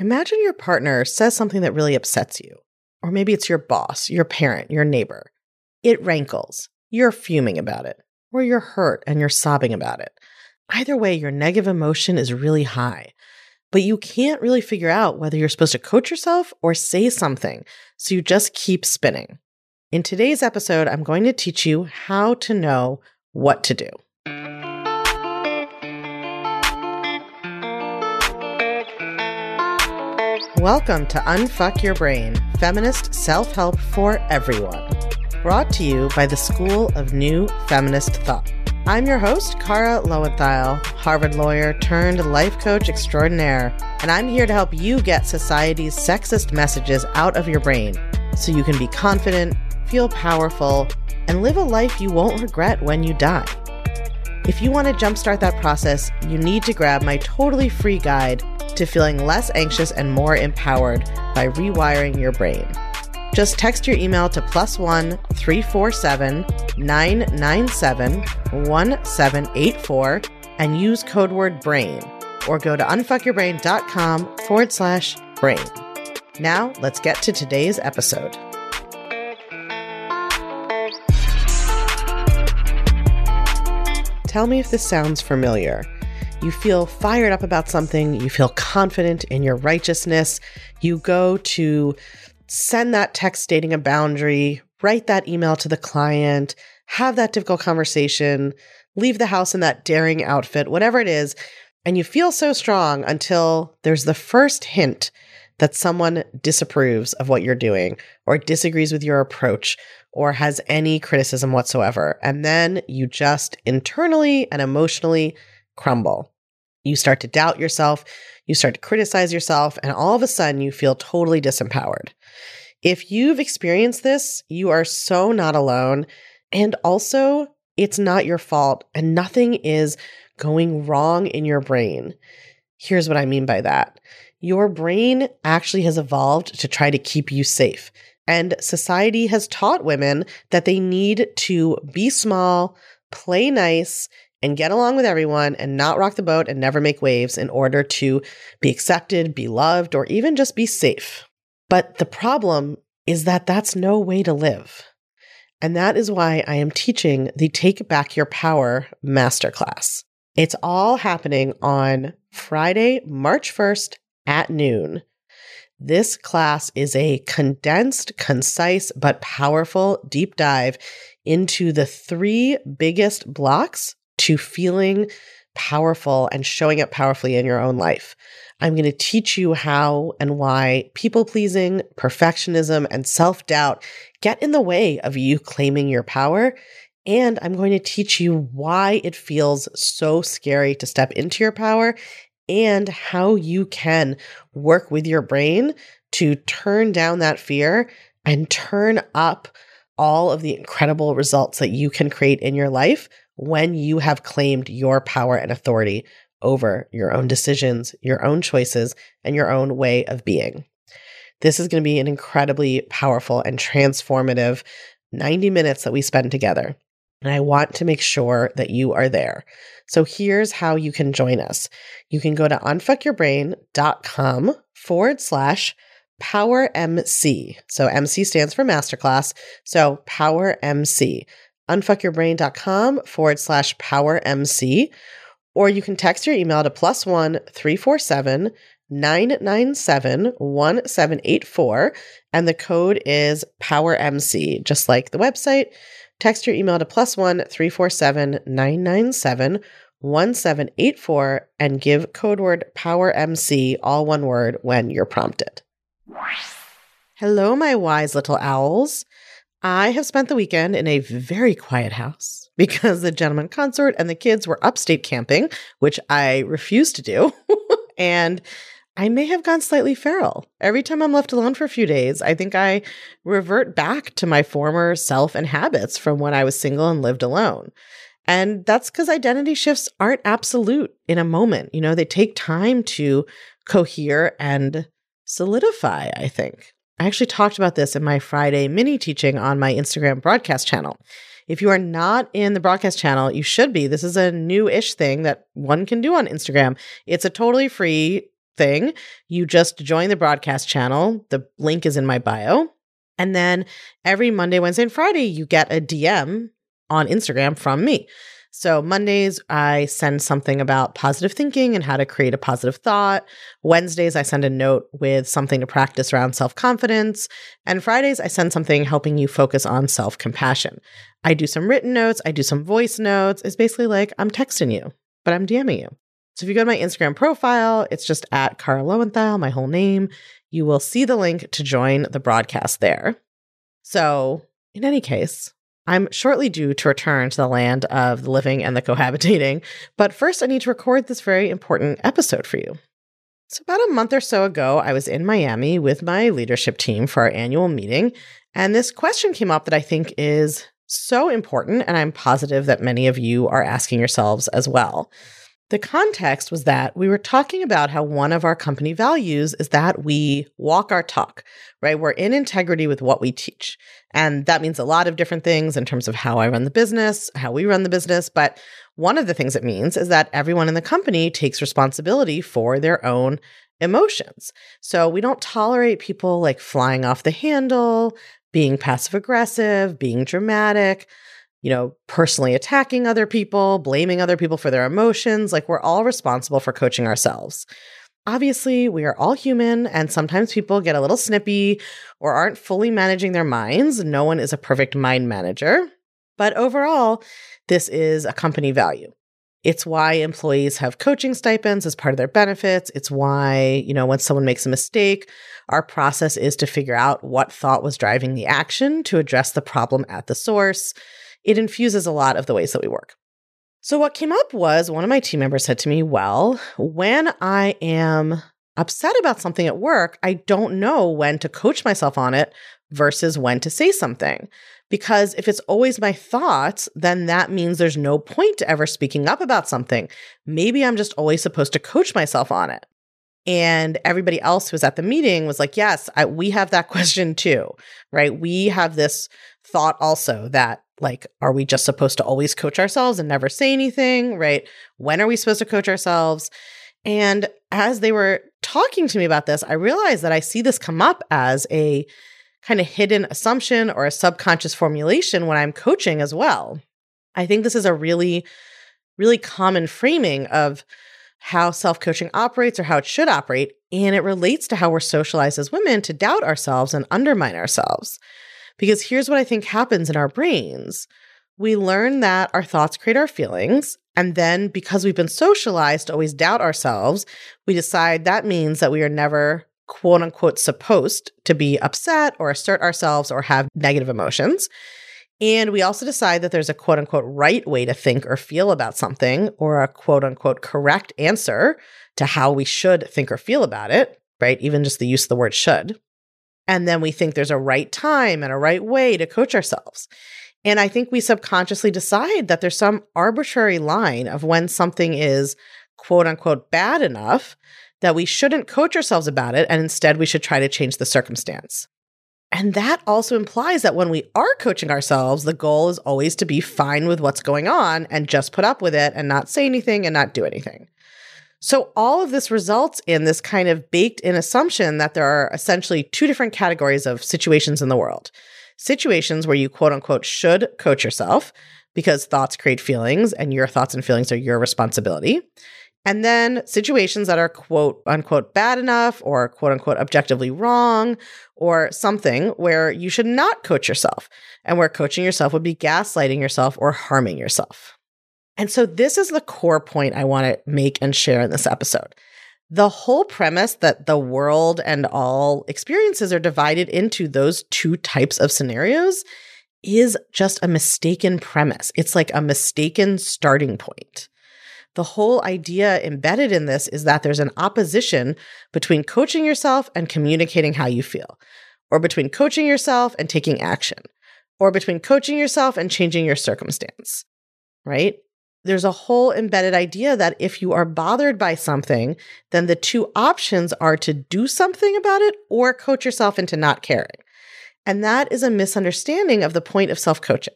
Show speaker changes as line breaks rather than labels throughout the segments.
Imagine your partner says something that really upsets you. Or maybe it's your boss, your parent, your neighbor. It rankles. You're fuming about it. Or you're hurt and you're sobbing about it. Either way, your negative emotion is really high. But you can't really figure out whether you're supposed to coach yourself or say something. So you just keep spinning. In today's episode, I'm going to teach you how to know what to do. Welcome to Unfuck Your Brain Feminist Self Help for Everyone, brought to you by the School of New Feminist Thought. I'm your host, Kara Loewentheil, Harvard lawyer turned life coach extraordinaire, and I'm here to help you get society's sexist messages out of your brain so you can be confident, feel powerful, and live a life you won't regret when you die. If you want to jumpstart that process, you need to grab my totally free guide to feeling less anxious and more empowered by rewiring your brain. Just text your email to plus one 347 997 1784 and use code word BRAIN or go to unfuckyourbrain.com forward slash brain. Now, let's get to today's episode. Tell me if this sounds familiar. You feel fired up about something, you feel confident in your righteousness. You go to send that text stating a boundary, write that email to the client, have that difficult conversation, leave the house in that daring outfit, whatever it is. And you feel so strong until there's the first hint that someone disapproves of what you're doing or disagrees with your approach or has any criticism whatsoever. And then you just internally and emotionally crumble. You start to doubt yourself, you start to criticize yourself, and all of a sudden you feel totally disempowered. If you've experienced this, you are so not alone. And also, it's not your fault, and nothing is going wrong in your brain. Here's what I mean by that your brain actually has evolved to try to keep you safe. And society has taught women that they need to be small, play nice, and get along with everyone and not rock the boat and never make waves in order to be accepted, be loved, or even just be safe. But the problem is that that's no way to live. And that is why I am teaching the Take Back Your Power Masterclass. It's all happening on Friday, March 1st at noon. This class is a condensed, concise, but powerful deep dive into the three biggest blocks to feeling powerful and showing up powerfully in your own life. I'm going to teach you how and why people pleasing, perfectionism, and self doubt get in the way of you claiming your power. And I'm going to teach you why it feels so scary to step into your power and how you can work with your brain to turn down that fear and turn up all of the incredible results that you can create in your life when you have claimed your power and authority over your own decisions, your own choices, and your own way of being. This is going to be an incredibly powerful and transformative 90 minutes that we spend together. And I want to make sure that you are there. So here's how you can join us. You can go to unfuckyourbrain.com forward slash power MC. So MC stands for masterclass. So power MC unfuckyourbrain.com forward slash power MC, or you can text your email to plus one 347 997 1784, and the code is power MC, just like the website. Text your email to plus one 347 997 1784 and give code word power MC, all one word, when you're prompted. Hello, my wise little owls. I have spent the weekend in a very quiet house because the gentleman consort and the kids were upstate camping, which I refused to do. and I may have gone slightly feral. Every time I'm left alone for a few days, I think I revert back to my former self and habits from when I was single and lived alone. And that's because identity shifts aren't absolute in a moment. You know, they take time to cohere and solidify, I think. I actually talked about this in my Friday mini teaching on my Instagram broadcast channel. If you are not in the broadcast channel, you should be. This is a new ish thing that one can do on Instagram. It's a totally free thing. You just join the broadcast channel. The link is in my bio. And then every Monday, Wednesday, and Friday, you get a DM on Instagram from me. So Mondays, I send something about positive thinking and how to create a positive thought. Wednesdays, I send a note with something to practice around self confidence. And Fridays, I send something helping you focus on self compassion. I do some written notes, I do some voice notes. It's basically like I'm texting you, but I'm DMing you. So if you go to my Instagram profile, it's just at Kara Loewentheil, my whole name. You will see the link to join the broadcast there. So, in any case, I'm shortly due to return to the land of the living and the cohabitating, but first I need to record this very important episode for you. So, about a month or so ago, I was in Miami with my leadership team for our annual meeting, and this question came up that I think is so important, and I'm positive that many of you are asking yourselves as well. The context was that we were talking about how one of our company values is that we walk our talk, right? We're in integrity with what we teach. And that means a lot of different things in terms of how I run the business, how we run the business. But one of the things it means is that everyone in the company takes responsibility for their own emotions. So we don't tolerate people like flying off the handle, being passive aggressive, being dramatic you know, personally attacking other people, blaming other people for their emotions. Like we're all responsible for coaching ourselves. Obviously, we are all human, and sometimes people get a little snippy or aren't fully managing their minds. No one is a perfect mind manager. But overall, this is a company value. It's why employees have coaching stipends as part of their benefits. It's why, you know, when someone makes a mistake, our process is to figure out what thought was driving the action to address the problem at the source it infuses a lot of the ways that we work. So, what came up was one of my team members said to me, Well, when I am upset about something at work, I don't know when to coach myself on it versus when to say something. Because if it's always my thoughts, then that means there's no point to ever speaking up about something. Maybe I'm just always supposed to coach myself on it. And everybody else who was at the meeting was like, Yes, I, we have that question too, right? We have this thought also that like, are we just supposed to always coach ourselves and never say anything? Right? When are we supposed to coach ourselves? And as they were talking to me about this, I realized that I see this come up as a kind of hidden assumption or a subconscious formulation when I'm coaching as well. I think this is a really, really common framing of how self coaching operates or how it should operate. And it relates to how we're socialized as women to doubt ourselves and undermine ourselves. Because here's what I think happens in our brains we learn that our thoughts create our feelings. And then because we've been socialized to always doubt ourselves, we decide that means that we are never quote unquote supposed to be upset or assert ourselves or have negative emotions. And we also decide that there's a quote unquote right way to think or feel about something or a quote unquote correct answer to how we should think or feel about it, right? Even just the use of the word should. And then we think there's a right time and a right way to coach ourselves. And I think we subconsciously decide that there's some arbitrary line of when something is quote unquote bad enough that we shouldn't coach ourselves about it. And instead, we should try to change the circumstance. And that also implies that when we are coaching ourselves, the goal is always to be fine with what's going on and just put up with it and not say anything and not do anything. So, all of this results in this kind of baked in assumption that there are essentially two different categories of situations in the world situations where you quote unquote should coach yourself because thoughts create feelings and your thoughts and feelings are your responsibility. And then situations that are quote unquote bad enough or quote unquote objectively wrong or something where you should not coach yourself and where coaching yourself would be gaslighting yourself or harming yourself. And so, this is the core point I want to make and share in this episode. The whole premise that the world and all experiences are divided into those two types of scenarios is just a mistaken premise. It's like a mistaken starting point. The whole idea embedded in this is that there's an opposition between coaching yourself and communicating how you feel, or between coaching yourself and taking action, or between coaching yourself and changing your circumstance, right? There's a whole embedded idea that if you are bothered by something, then the two options are to do something about it or coach yourself into not caring. And that is a misunderstanding of the point of self coaching.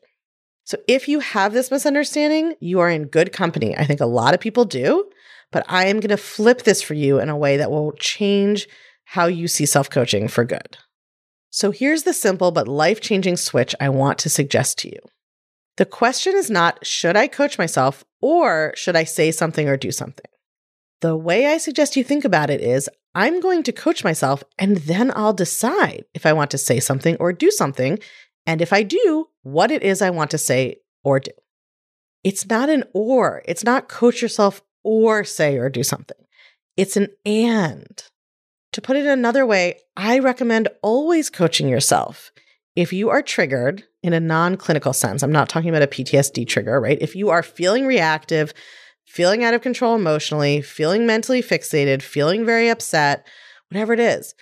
So if you have this misunderstanding, you are in good company. I think a lot of people do, but I am going to flip this for you in a way that will change how you see self coaching for good. So here's the simple but life changing switch I want to suggest to you. The question is not, should I coach myself or should I say something or do something? The way I suggest you think about it is I'm going to coach myself and then I'll decide if I want to say something or do something. And if I do, what it is I want to say or do. It's not an or, it's not coach yourself or say or do something. It's an and. To put it another way, I recommend always coaching yourself. If you are triggered in a non clinical sense, I'm not talking about a PTSD trigger, right? If you are feeling reactive, feeling out of control emotionally, feeling mentally fixated, feeling very upset, whatever it is,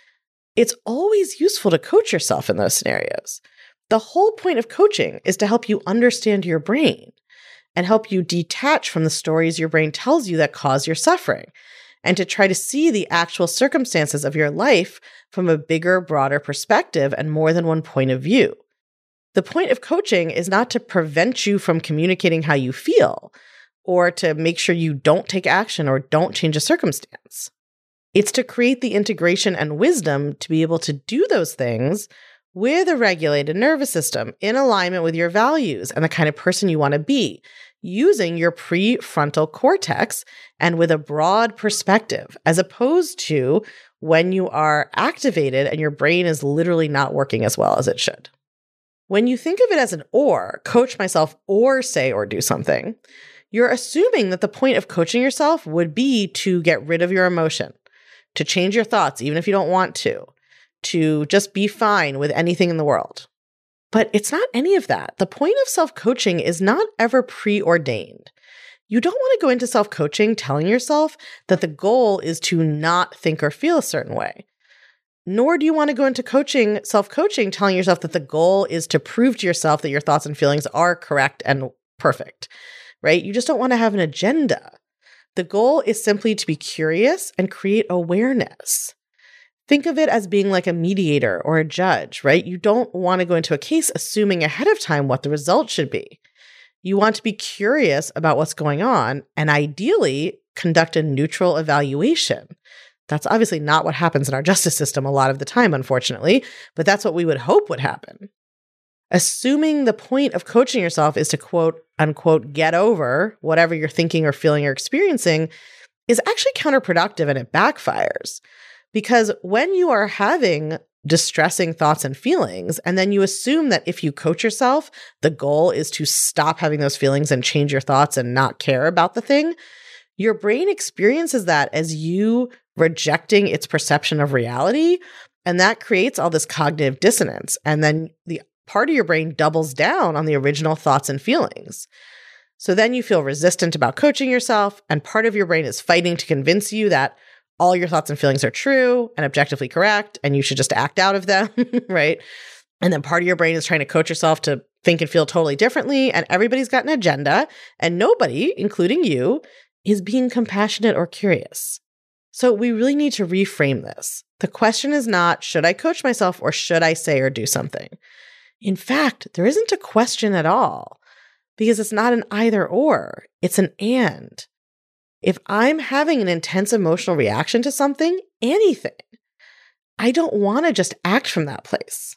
it's always useful to coach yourself in those scenarios. The whole point of coaching is to help you understand your brain and help you detach from the stories your brain tells you that cause your suffering and to try to see the actual circumstances of your life from a bigger, broader perspective and more than one point of view. The point of coaching is not to prevent you from communicating how you feel or to make sure you don't take action or don't change a circumstance. It's to create the integration and wisdom to be able to do those things with a regulated nervous system in alignment with your values and the kind of person you want to be, using your prefrontal cortex and with a broad perspective, as opposed to when you are activated and your brain is literally not working as well as it should. When you think of it as an or, coach myself or say or do something, you're assuming that the point of coaching yourself would be to get rid of your emotion, to change your thoughts, even if you don't want to, to just be fine with anything in the world. But it's not any of that. The point of self coaching is not ever preordained. You don't want to go into self coaching telling yourself that the goal is to not think or feel a certain way. Nor do you want to go into coaching, self coaching, telling yourself that the goal is to prove to yourself that your thoughts and feelings are correct and perfect, right? You just don't want to have an agenda. The goal is simply to be curious and create awareness. Think of it as being like a mediator or a judge, right? You don't want to go into a case assuming ahead of time what the result should be. You want to be curious about what's going on and ideally conduct a neutral evaluation. That's obviously not what happens in our justice system a lot of the time, unfortunately, but that's what we would hope would happen. Assuming the point of coaching yourself is to quote unquote get over whatever you're thinking or feeling or experiencing is actually counterproductive and it backfires. Because when you are having distressing thoughts and feelings, and then you assume that if you coach yourself, the goal is to stop having those feelings and change your thoughts and not care about the thing, your brain experiences that as you rejecting its perception of reality. And that creates all this cognitive dissonance. And then the part of your brain doubles down on the original thoughts and feelings. So then you feel resistant about coaching yourself, and part of your brain is fighting to convince you that all your thoughts and feelings are true and objectively correct, and you should just act out of them, right? And then part of your brain is trying to coach yourself to think and feel totally differently. And everybody's got an agenda, and nobody, including you, is being compassionate or curious. So we really need to reframe this. The question is not, should I coach myself or should I say or do something? In fact, there isn't a question at all because it's not an either or, it's an and. If I'm having an intense emotional reaction to something, anything, I don't want to just act from that place.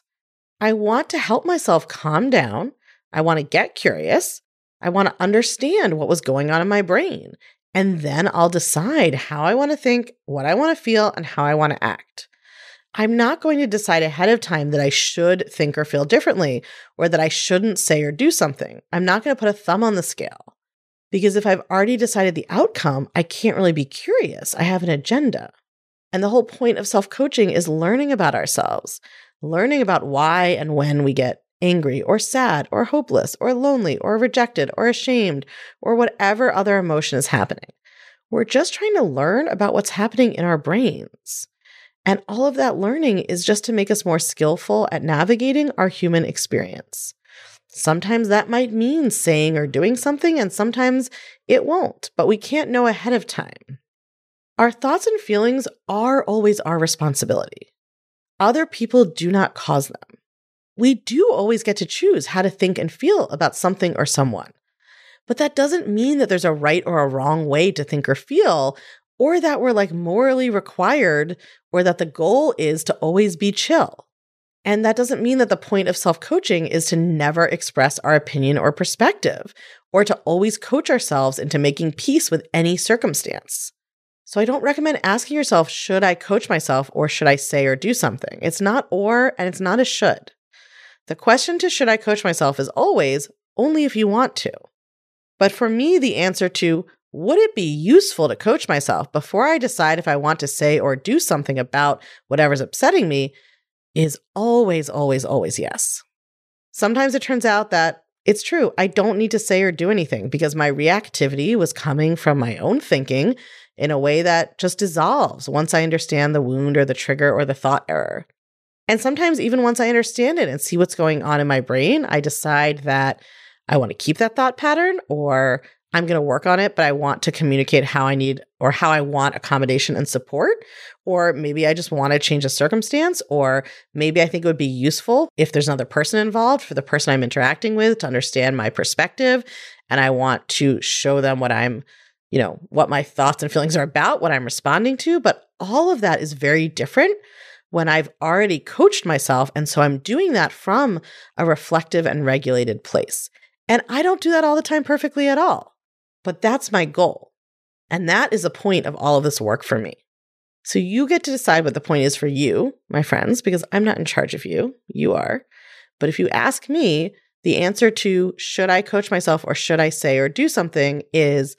I want to help myself calm down. I want to get curious. I want to understand what was going on in my brain. And then I'll decide how I want to think, what I want to feel, and how I want to act. I'm not going to decide ahead of time that I should think or feel differently or that I shouldn't say or do something. I'm not going to put a thumb on the scale. Because if I've already decided the outcome, I can't really be curious. I have an agenda. And the whole point of self coaching is learning about ourselves, learning about why and when we get angry or sad or hopeless or lonely or rejected or ashamed or whatever other emotion is happening. We're just trying to learn about what's happening in our brains. And all of that learning is just to make us more skillful at navigating our human experience. Sometimes that might mean saying or doing something, and sometimes it won't, but we can't know ahead of time. Our thoughts and feelings are always our responsibility. Other people do not cause them. We do always get to choose how to think and feel about something or someone. But that doesn't mean that there's a right or a wrong way to think or feel, or that we're like morally required, or that the goal is to always be chill. And that doesn't mean that the point of self coaching is to never express our opinion or perspective, or to always coach ourselves into making peace with any circumstance. So I don't recommend asking yourself, should I coach myself or should I say or do something? It's not or and it's not a should. The question to should I coach myself is always only if you want to. But for me, the answer to would it be useful to coach myself before I decide if I want to say or do something about whatever's upsetting me is always, always, always yes. Sometimes it turns out that it's true. I don't need to say or do anything because my reactivity was coming from my own thinking in a way that just dissolves once I understand the wound or the trigger or the thought error. And sometimes, even once I understand it and see what's going on in my brain, I decide that I want to keep that thought pattern or I'm going to work on it, but I want to communicate how I need or how I want accommodation and support. Or maybe I just want to change a circumstance, or maybe I think it would be useful if there's another person involved for the person I'm interacting with to understand my perspective. And I want to show them what I'm, you know, what my thoughts and feelings are about, what I'm responding to. But all of that is very different when I've already coached myself. And so I'm doing that from a reflective and regulated place. And I don't do that all the time perfectly at all. But that's my goal. And that is the point of all of this work for me. So you get to decide what the point is for you, my friends, because I'm not in charge of you. You are. But if you ask me, the answer to should I coach myself or should I say or do something is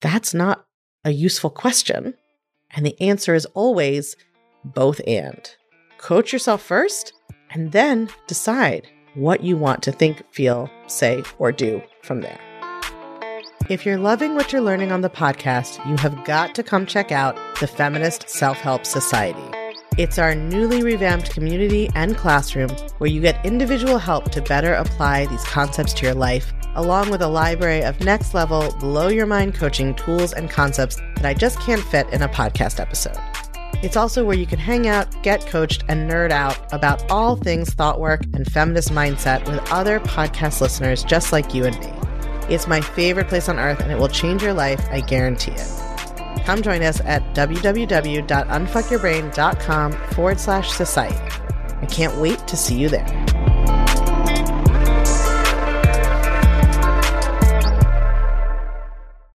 that's not a useful question. And the answer is always both and. Coach yourself first and then decide what you want to think, feel, say, or do from there. If you're loving what you're learning on the podcast, you have got to come check out the Feminist Self Help Society. It's our newly revamped community and classroom where you get individual help to better apply these concepts to your life, along with a library of next level, blow your mind coaching tools and concepts that I just can't fit in a podcast episode. It's also where you can hang out, get coached, and nerd out about all things thought work and feminist mindset with other podcast listeners just like you and me. It's my favorite place on earth and it will change your life, I guarantee it. Come join us at www.unfuckyourbrain.com forward slash society. I can't wait to see you there.